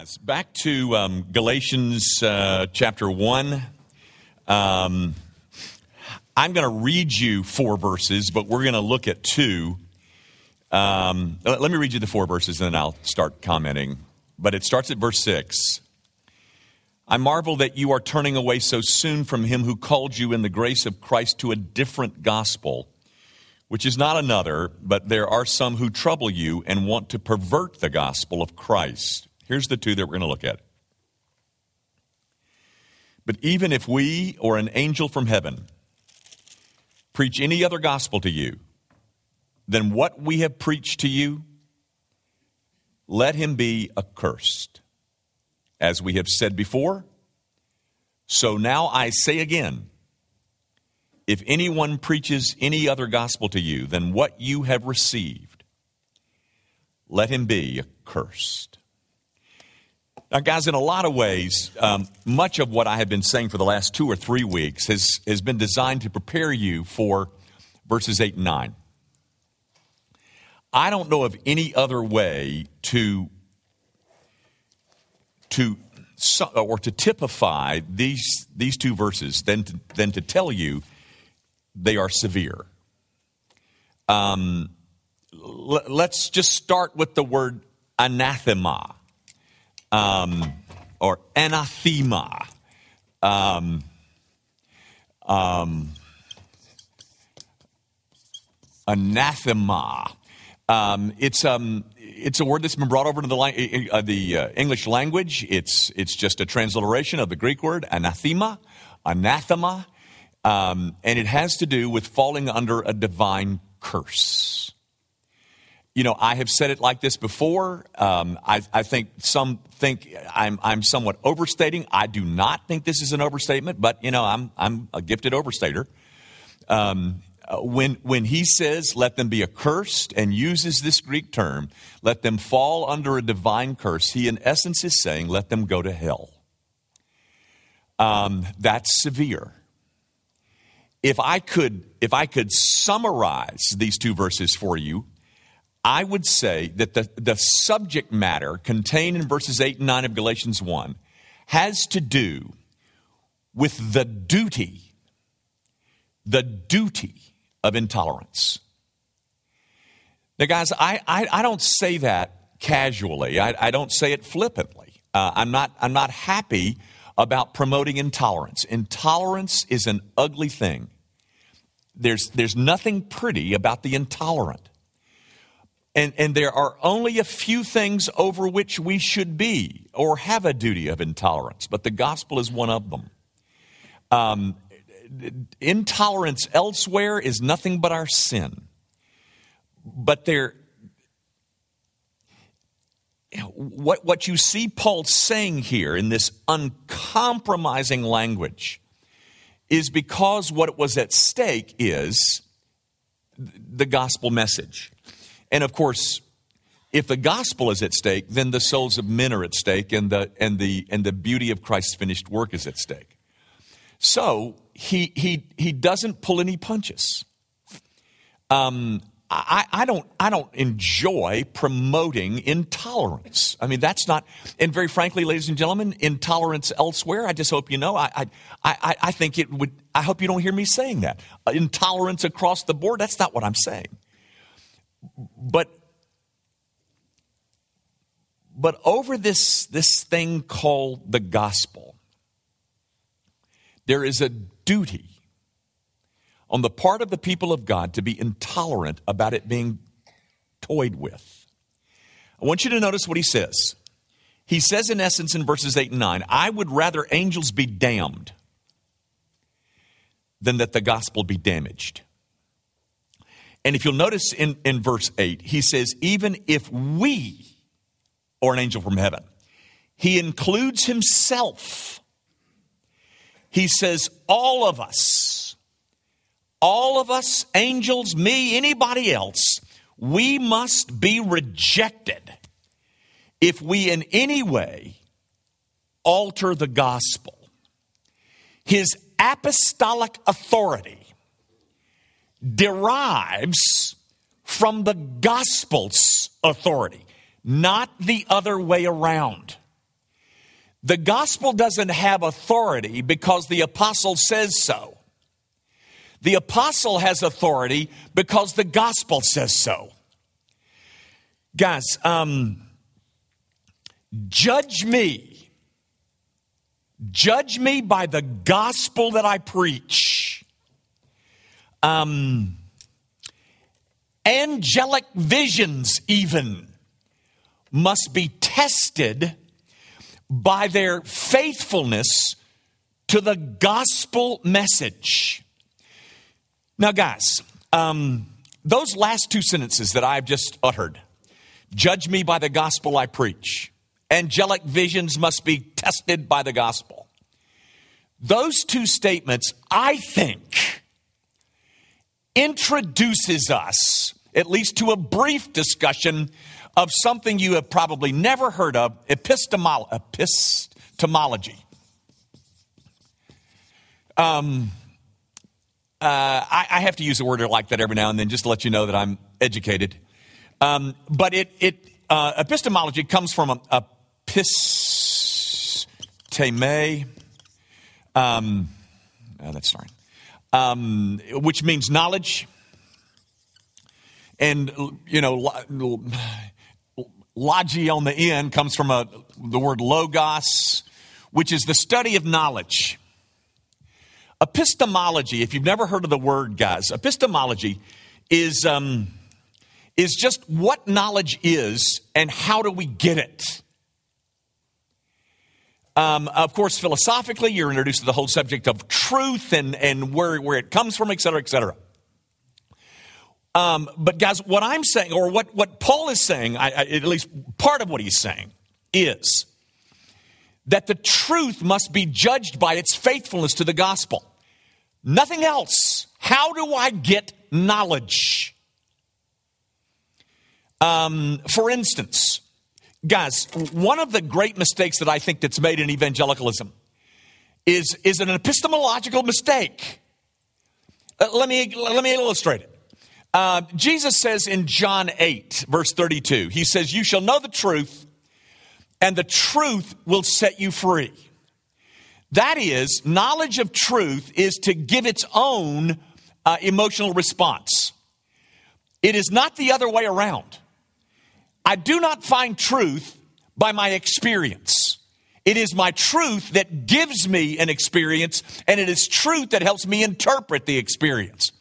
Guys, back to um, Galatians uh, chapter 1. Um, I'm going to read you four verses, but we're going to look at two. Um, let me read you the four verses and then I'll start commenting. But it starts at verse 6. I marvel that you are turning away so soon from him who called you in the grace of Christ to a different gospel, which is not another, but there are some who trouble you and want to pervert the gospel of Christ. Here's the two that we're going to look at. But even if we or an angel from heaven preach any other gospel to you than what we have preached to you, let him be accursed. As we have said before, so now I say again if anyone preaches any other gospel to you than what you have received, let him be accursed. Now, guys, in a lot of ways, um, much of what I have been saying for the last two or three weeks has, has been designed to prepare you for verses 8 and 9. I don't know of any other way to, to or to typify these, these two verses than to, than to tell you they are severe. Um, l- let's just start with the word anathema um, or anathema. Um, um, anathema. Um, it's um, it's a word that's been brought over to the uh, the uh, English language. It's it's just a transliteration of the Greek word anathema, anathema, um, and it has to do with falling under a divine curse you know, I have said it like this before. Um, I, I, think some think I'm, I'm somewhat overstating. I do not think this is an overstatement, but, you know, I'm, I'm a gifted overstater. Um, uh, when, when he says, let them be accursed, and uses this Greek term, let them fall under a divine curse, he in essence is saying, let them go to hell. Um, that's severe. If I could, if I could summarize these two verses for you, I would say that the, the subject matter contained in verses 8 and 9 of Galatians 1 has to do with the duty, the duty of intolerance. Now, guys, I, I, I don't say that casually, I, I don't say it flippantly. Uh, I'm, not, I'm not happy about promoting intolerance. Intolerance is an ugly thing. There's, there's nothing pretty about the intolerant. And, and there are only a few things over which we should be or have a duty of intolerance, but the gospel is one of them. Um, intolerance elsewhere is nothing but our sin. But there, what, what you see Paul saying here in this uncompromising language is because what was at stake is the gospel message. And of course, if the gospel is at stake, then the souls of men are at stake and the, and the, and the beauty of Christ's finished work is at stake. So he, he, he doesn't pull any punches. Um, I, I, don't, I don't enjoy promoting intolerance. I mean, that's not, and very frankly, ladies and gentlemen, intolerance elsewhere, I just hope you know, I, I, I, I think it would, I hope you don't hear me saying that. Intolerance across the board, that's not what I'm saying. But but over this, this thing called the gospel, there is a duty on the part of the people of God to be intolerant about it being toyed with. I want you to notice what he says. He says, in essence, in verses 8 and 9, I would rather angels be damned than that the gospel be damaged. And if you'll notice in, in verse 8, he says, even if we, or an angel from heaven, he includes himself. He says, all of us, all of us, angels, me, anybody else, we must be rejected if we in any way alter the gospel. His apostolic authority derives from the gospel's authority, not the other way around. The gospel doesn't have authority because the apostle says so. The apostle has authority because the gospel says so. Guys, um, judge me. Judge me by the gospel that I preach. Um, angelic visions, even, must be tested by their faithfulness to the gospel message. Now, guys, um, those last two sentences that I've just uttered judge me by the gospel I preach, angelic visions must be tested by the gospel. Those two statements, I think, introduces us at least to a brief discussion of something you have probably never heard of epistemolo- epistemology. Um, uh, I, I, have to use a word like that every now and then just to let you know that I'm educated. Um, but it, it uh, epistemology comes from a, episteme. Um, oh, that's sorry. Um, which means knowledge. And, you know, logi on the end comes from a, the word logos, which is the study of knowledge. Epistemology, if you've never heard of the word, guys, epistemology is, um, is just what knowledge is and how do we get it. Um, of course, philosophically, you're introduced to the whole subject of truth and, and where, where it comes from, et cetera, et cetera. Um, but guys, what I'm saying, or what, what Paul is saying, I, I, at least part of what he's saying, is that the truth must be judged by its faithfulness to the gospel. Nothing else. How do I get knowledge? Um, for instance, guys, one of the great mistakes that I think that's made in evangelicalism is, is an epistemological mistake. Uh, let, me, let me illustrate it. Uh, Jesus says in John 8, verse 32, He says, You shall know the truth, and the truth will set you free. That is, knowledge of truth is to give its own uh, emotional response. It is not the other way around. I do not find truth by my experience. It is my truth that gives me an experience, and it is truth that helps me interpret the experience.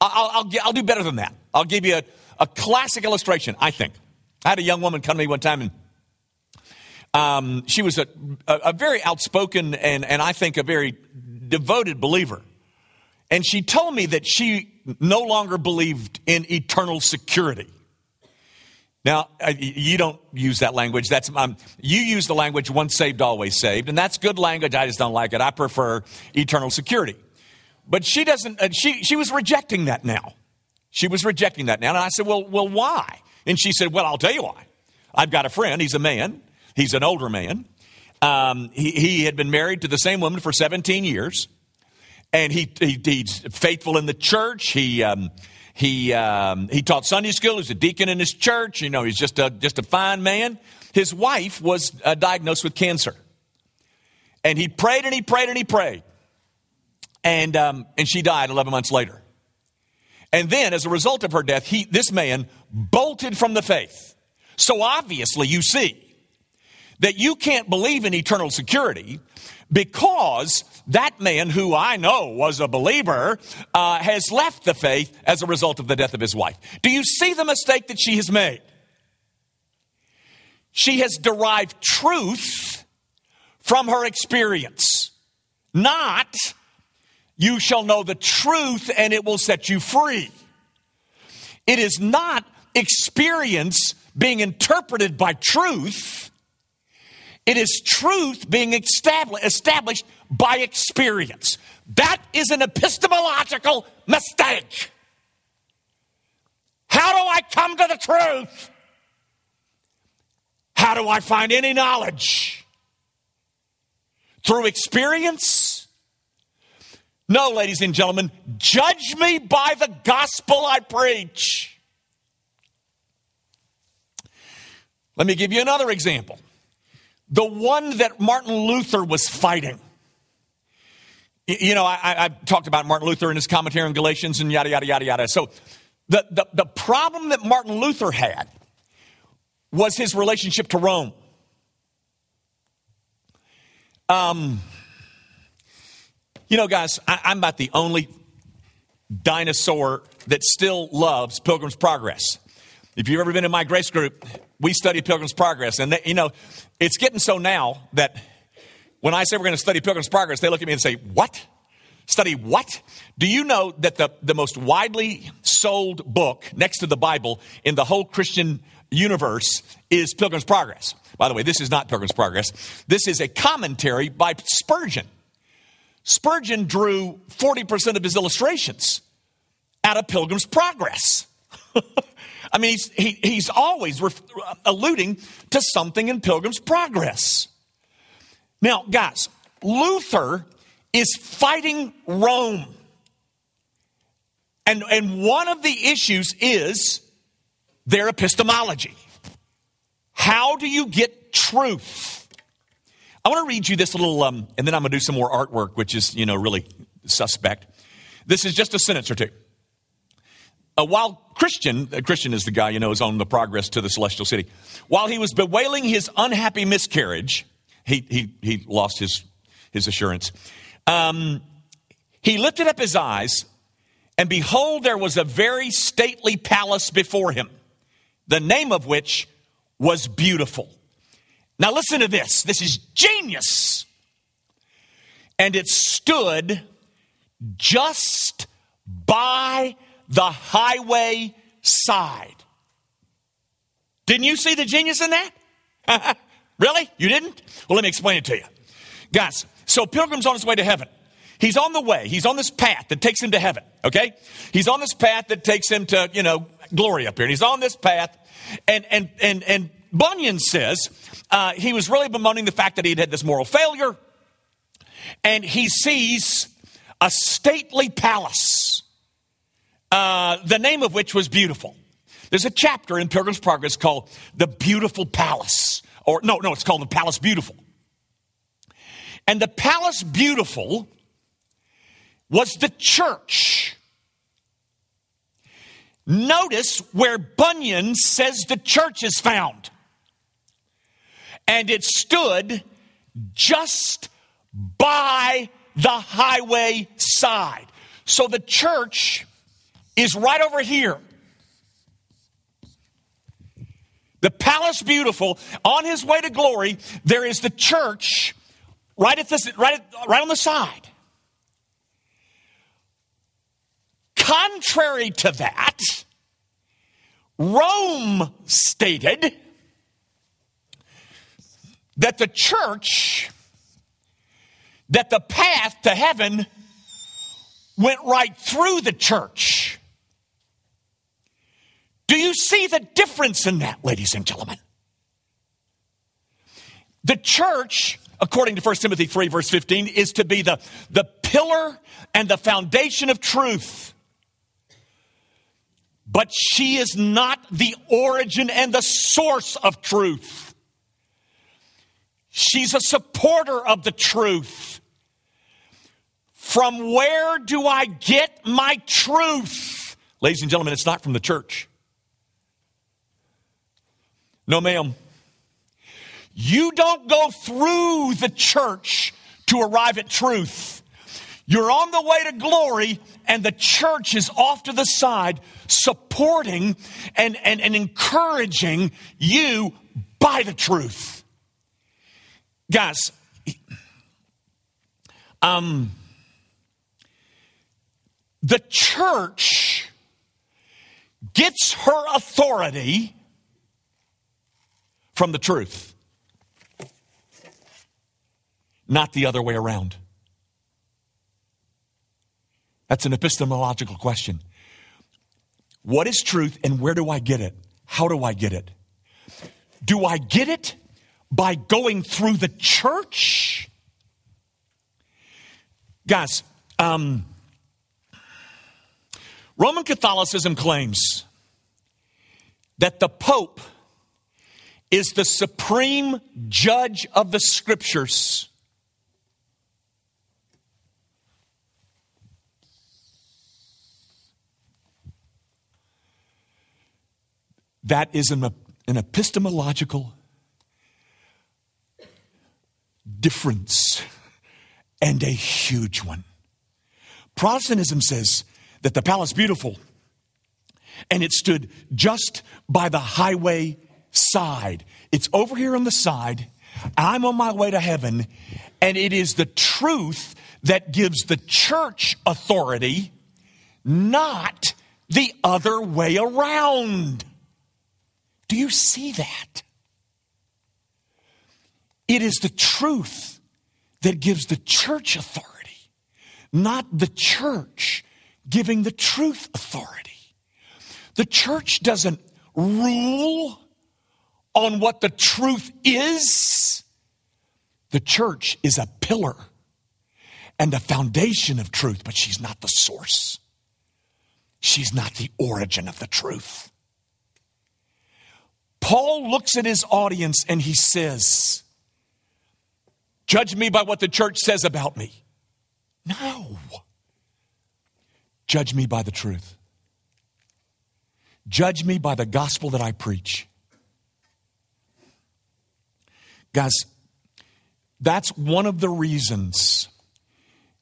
I'll, I'll, I'll do better than that. I'll give you a, a, classic illustration, I think. I had a young woman come to me one time and um, she was a, a, a, very outspoken and, and I think a very devoted believer. And she told me that she no longer believed in eternal security. Now, you don't use that language. That's um, you use the language "once saved, always saved," and that's good language. I just don't like it. I prefer eternal security. But she doesn't, uh, she, she was rejecting that now. She was rejecting that now. And I said, well, well, why? And she said, well, I'll tell you why. I've got a friend. He's a man. He's an older man. Um, he, he had been married to the same woman for 17 years. And he, he he's faithful in the church. He, um, he, um, he taught Sunday school. He's a deacon in his church. You know, he's just a, just a fine man. His wife was uh, diagnosed with cancer. And he prayed and he prayed and he prayed and, um, and she died 11 months later. And then, as a result of her death, he, this man bolted from the faith. So obviously, you see that you can't believe in eternal security because that man, who I know was a believer, uh, has left the faith as a result of the death of his wife. Do you see the mistake that she has made? She has derived truth from her experience, not you shall know the truth and it will set you free. It is not experience being interpreted by truth. It is truth being established by experience. That is an epistemological mistake. How do I come to the truth? How do I find any knowledge? Through experience? No, ladies and gentlemen, judge me by the gospel I preach. Let me give you another example. The one that Martin Luther was fighting. You know, I, I talked about Martin Luther in his commentary on Galatians and yada, yada, yada, yada. So the, the, the problem that Martin Luther had was his relationship to Rome. Um, you know, guys, I, I'm about the only dinosaur that still loves Pilgrim's Progress. If you've ever been in my grace group, we study Pilgrim's Progress. And, they, you know, it's getting so now that when I say we're going to study Pilgrim's Progress, they look at me and say, What? Study what? Do you know that the, the most widely sold book next to the Bible in the whole Christian universe is Pilgrim's Progress? By the way, this is not Pilgrim's Progress. This is a commentary by Spurgeon. Spurgeon drew 40% of his illustrations out of Pilgrim's Progress. I mean, he's, he, he's always ref- alluding to something in Pilgrim's Progress. Now, guys, Luther is fighting Rome. And, and one of the issues is their epistemology. How do you get truth? I want to read you this little, um, and then I'm going to do some more artwork, which is, you know, really suspect. This is just a sentence or two. Uh, while Christian, uh, Christian is the guy, you know, is on the progress to the celestial city. While he was bewailing his unhappy miscarriage, he, he, he lost his, his assurance. Um, he lifted up his eyes, and behold, there was a very stately palace before him, the name of which was Beautiful. Now, listen to this. This is genius. And it stood just by the highway side. Didn't you see the genius in that? really? You didn't? Well, let me explain it to you. Guys, so Pilgrim's on his way to heaven. He's on the way. He's on this path that takes him to heaven, okay? He's on this path that takes him to, you know, glory up here. And he's on this path. And, and, and, and Bunyan says uh, he was really bemoaning the fact that he'd had this moral failure. And he sees a stately palace, uh, the name of which was Beautiful. There's a chapter in Pilgrim's Progress called The Beautiful Palace. Or, no, no, it's called The Palace Beautiful. And the palace beautiful was the church. Notice where Bunyan says the church is found. And it stood just by the highway side. So the church is right over here. The palace beautiful, on his way to glory, there is the church right at this, right, at, right on the side. Contrary to that, Rome stated that the church, that the path to heaven went right through the church. Do you see the difference in that, ladies and gentlemen? The church according to 1 Timothy 3, verse 15, is to be the, the pillar and the foundation of truth. But she is not the origin and the source of truth. She's a supporter of the truth. From where do I get my truth? Ladies and gentlemen, it's not from the church. No, ma'am. You don't go through the church to arrive at truth. You're on the way to glory, and the church is off to the side, supporting and, and, and encouraging you by the truth. Guys, um, the church gets her authority from the truth not the other way around? That's an epistemological question. What is truth and where do I get it? How do I get it? Do I get it by going through the church? Guys, um, Roman Catholicism claims that the Pope is the supreme judge of the scriptures. That is an, an epistemological difference and a huge one. Protestantism says that the palace beautiful and it stood just by the highway side. It's over here on the side. I'm on my way to heaven, and it is the truth that gives the church authority, not the other way around. Do you see that? It is the truth that gives the church authority, not the church giving the truth authority. The church doesn't rule on what the truth is. The church is a pillar and a foundation of truth, but she's not the source. She's not the origin of the truth. Paul looks at his audience and he says, Judge me by what the church says about me. No. Judge me by the truth. Judge me by the gospel that I preach. Guys, that's one of the reasons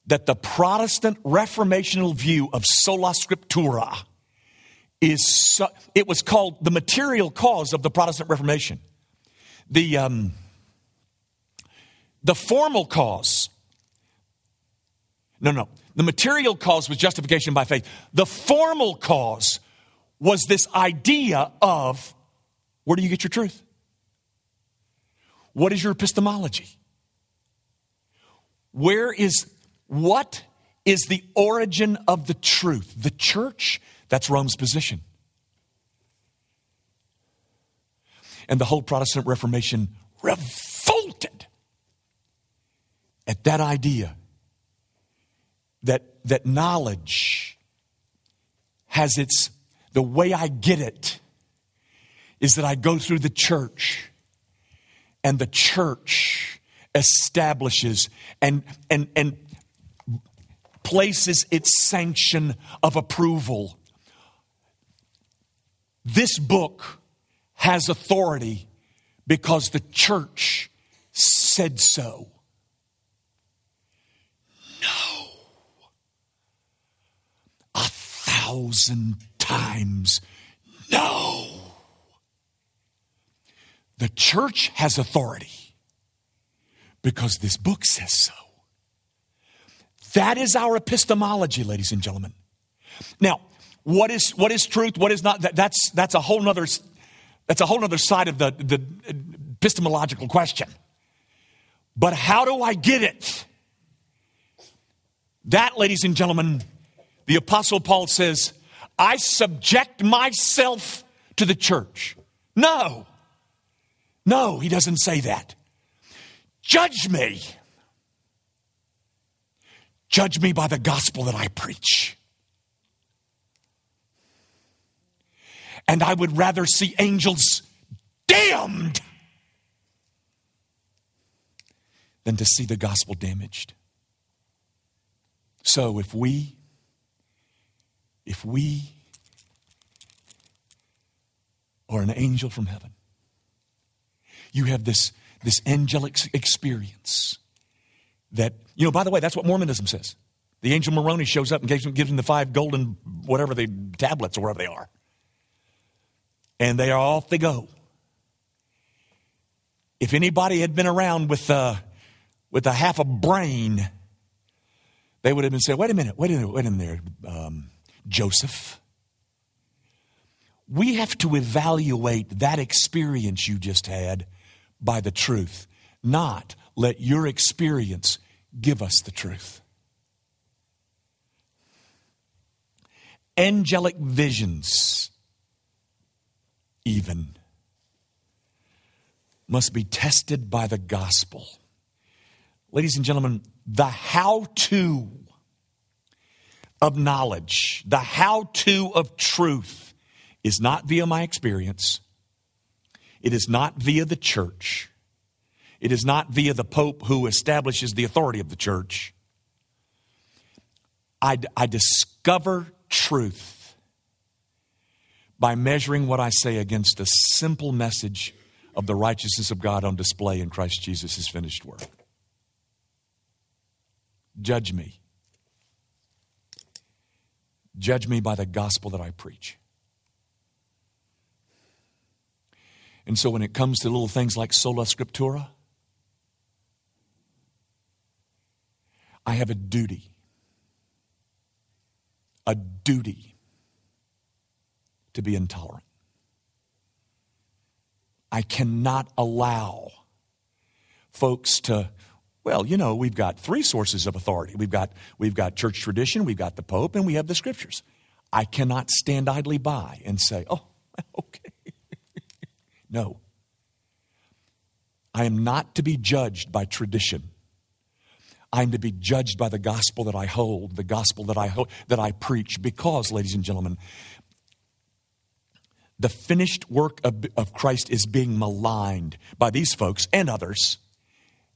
that the Protestant reformational view of sola scriptura is so, it was called the material cause of the Protestant Reformation. The um, the formal cause. No, no. The material cause was justification by faith. The formal cause was this idea of where do you get your truth? What is your epistemology? Where is, what is the origin of the truth? The church, that's Rome's position. And the whole Protestant Reformation revolted at that idea that, that knowledge has its the way I get it is that I go through the church and the church establishes and, and, and places its sanction of approval. This book has authority because the church said so. No. A thousand times no. The church has authority because this book says so. That is our epistemology, ladies and gentlemen. Now, what is what is truth? What is not? That, that's that's a whole nother that's a whole other side of the, the epistemological question. But how do I get it? That, ladies and gentlemen, the Apostle Paul says, I subject myself to the church. No. No, he doesn't say that. Judge me. Judge me by the gospel that I preach. And I would rather see angels damned than to see the gospel damaged. So if we if we are an angel from heaven, you have this, this angelic experience that, you know, by the way, that's what Mormonism says. The angel Moroni shows up and gives him, gives the five golden, whatever the tablets or whatever they are. And they are off they go. If anybody had been around with, uh, with a half a brain, they would have been saying, wait a minute, wait a minute, wait a minute. Um, Joseph. We have to evaluate that experience you just had by the truth, not let your experience give us the truth. Angelic visions, even, must be tested by the gospel. Ladies and gentlemen, the how to of knowledge, the how to of truth, is not via my experience, It is not via the church. It is not via the Pope who establishes the authority of the church. I, I discover truth by measuring what I say against a simple message of the righteousness of God on display in Christ Jesus' finished work. Judge me. Judge me by the gospel that I preach. And so when it comes to little things like sola scriptura, I have a duty, a duty to be intolerant. I cannot allow folks to well, you know, we've got three sources of authority. We've got, we've got church tradition, we've got the Pope, and we have the scriptures. I cannot stand idly by and say, oh, okay. No. I am not to be judged by tradition. I'm to be judged by the gospel that I hold, the gospel that I hold, that I preach, because, ladies and gentlemen, the finished work of, of Christ is being maligned by these folks and others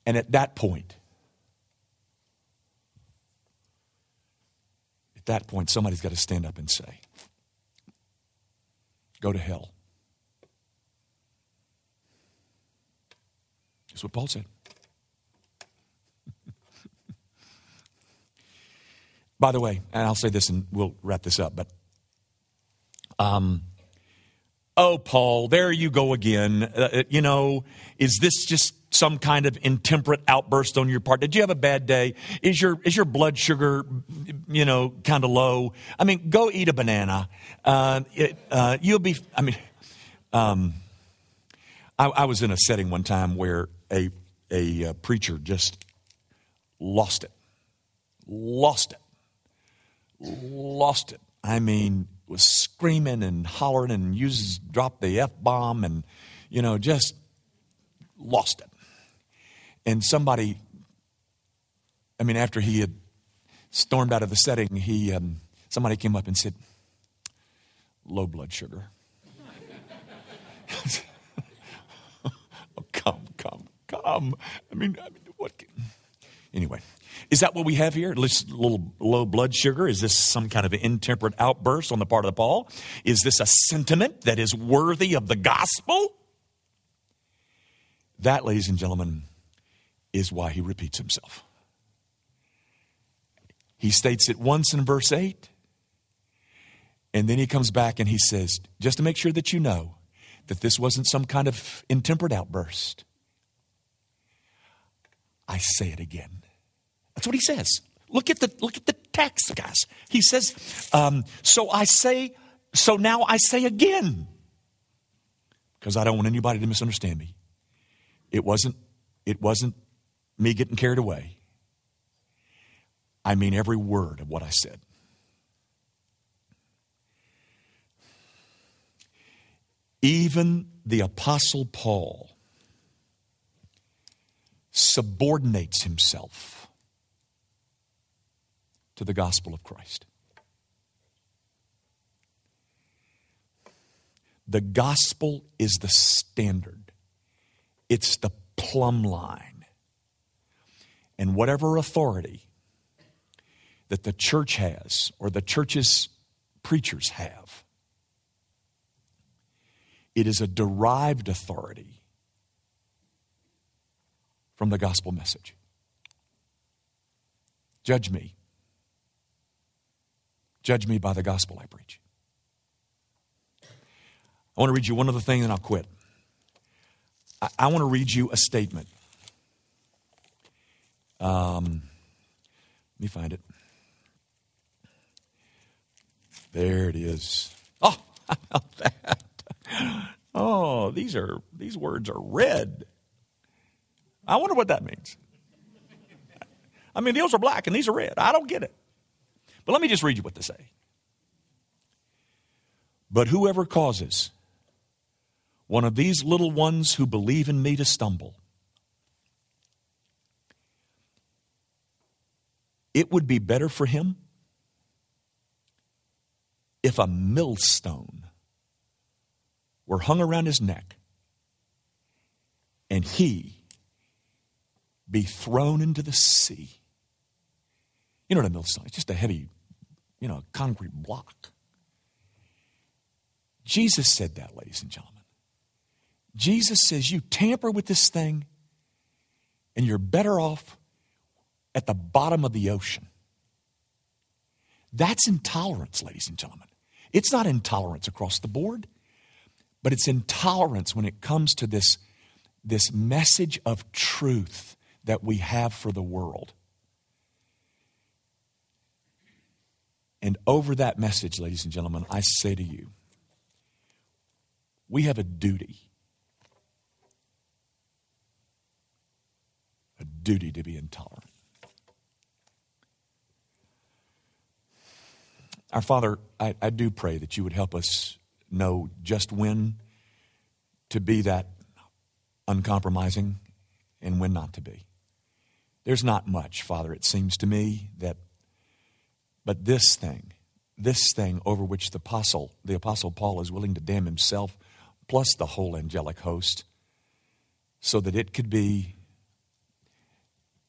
and at that point, at that point, somebody's got to stand up and say, Go to hell. That's what Paul said. By the way, and I'll say this and we'll wrap this up, but um, oh, Paul, there you go again. Uh, uh you know, is this just some kind of intemperate outburst on your part? Did you have a bad day? Is your is your blood sugar, you know, kind of low? I mean, go eat a banana. Uh, it, uh, you'll be. I mean, um, I, I, was in a setting one time where a a uh, preacher just lost it, lost it, lost it. I mean, was screaming and hollering and uses dropped the f bomb and you know just lost it and somebody, I mean, after he had stormed out of the setting, he, um, somebody came up and said, low blood sugar. oh, come, come. I mean, I mean what? Can... Anyway, is that what we have here? A little low blood sugar? Is this some kind of intemperate outburst on the part of Paul? Is this a sentiment that is worthy of the gospel? That, ladies and gentlemen, is why he repeats himself. He states it once in verse 8, and then he comes back and he says, just to make sure that you know that this wasn't some kind of intemperate outburst, I say it again. That's what he says. Look at the look at the text, guys. He says, um, "So I say, so now I say again, because I don't want anybody to misunderstand me. It wasn't, it wasn't me getting carried away. I mean every word of what I said. Even the Apostle Paul subordinates himself to the gospel of Christ. The gospel is the standard, it's the plumb line and whatever authority that the church has or the church's preachers have, it is a derived authority from the gospel message. Judge me. Judge me by the gospel I preach. I want to read you one other thing, and I'll quit. I, I want to read you a statement um, let me find it. There it is. Oh, how about that? Oh, these are these words are red. I wonder what that means. I mean, those are black and these are red. I don't get it. But let me just read you what they say. But whoever causes one of these little ones who believe in me to stumble, It would be better for him if a millstone were hung around his neck and he be thrown into the sea. You know what a millstone? It's just a heavy, you know, concrete block. Jesus said that, ladies and gentlemen. Jesus says you tamper with this thing and you're better off at the bottom of the ocean. That's intolerance, ladies and gentlemen. It's not intolerance across the board, but it's intolerance when it comes to this, this message of truth that we have for the world. And over that message, ladies and gentlemen, I say to you, we have a duty. A duty to be intolerant. Our Father, I, I do pray that you would help us know just when to be that uncompromising and when not to be. There's not much, Father, it seems to me that but this thing, this thing over which the apostle, the apostle Paul is willing to damn himself plus the whole angelic host so that it could be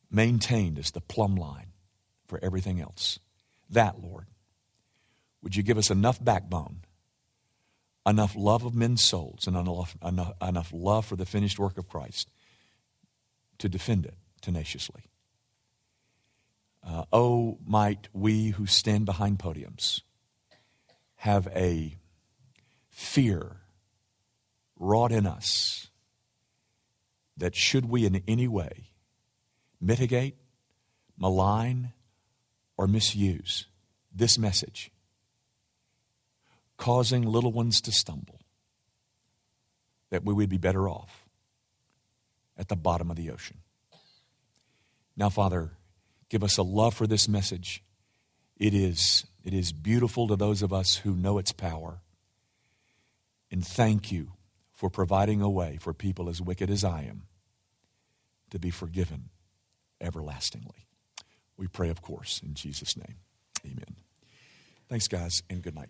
maintained as the plumb line for everything else. That, Lord, would you give us enough backbone, enough love of men's souls, and enough, enough, enough love for the finished work of Christ to defend it tenaciously? Uh, oh, might we who stand behind podiums have a fear wrought in us that should we in any way mitigate, malign, or misuse this message, causing little ones to stumble, that we would be better off at the bottom of the ocean. Now, Father, give us a love for this message. It is, it is beautiful to those of us who know its power. And thank you for providing a way for people as wicked as I am to be forgiven everlastingly. We pray, of course, in Jesus' name. Amen. Thanks, guys, and good night.